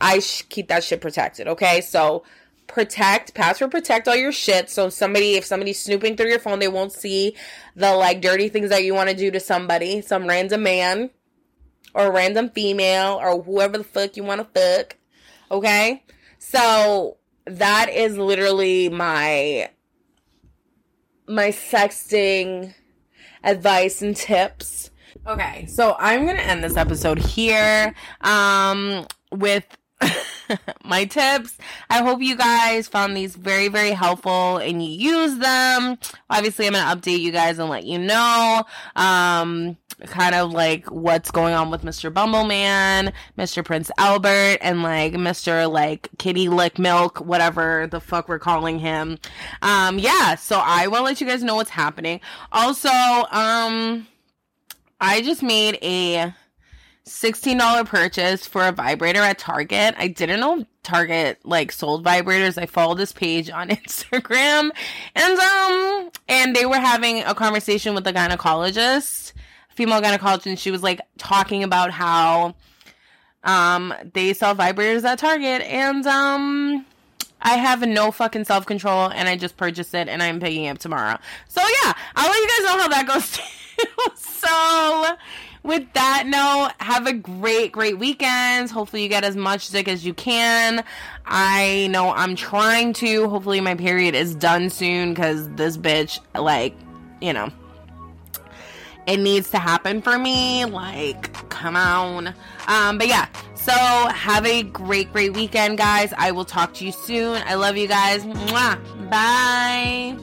I sh- keep that shit protected. Okay. So, protect, password protect all your shit. So, somebody, if somebody's snooping through your phone, they won't see the like dirty things that you want to do to somebody, some random man or random female or whoever the fuck you want to fuck. Okay? So that is literally my my sexting advice and tips. Okay, so I'm gonna end this episode here um, with my tips. I hope you guys found these very, very helpful and you use them. Obviously, I'm going to update you guys and let you know, um, kind of like what's going on with Mr. Bumbleman, Mr. Prince Albert, and like Mr. like Kitty Lick Milk, whatever the fuck we're calling him. Um, yeah, so I will let you guys know what's happening. Also, um, I just made a $16 purchase for a vibrator at Target. I didn't know Target like sold vibrators. I followed this page on Instagram and um and they were having a conversation with the gynecologist, female gynecologist, and she was like talking about how um they sell vibrators at Target and um I have no fucking self control and I just purchased it and I'm picking it up tomorrow. So yeah, I'll let you guys know how that goes so with that note, have a great, great weekend. Hopefully, you get as much dick as you can. I know I'm trying to. Hopefully, my period is done soon because this bitch, like, you know, it needs to happen for me. Like, come on. Um, but yeah, so have a great, great weekend, guys. I will talk to you soon. I love you guys. Mwah. Bye.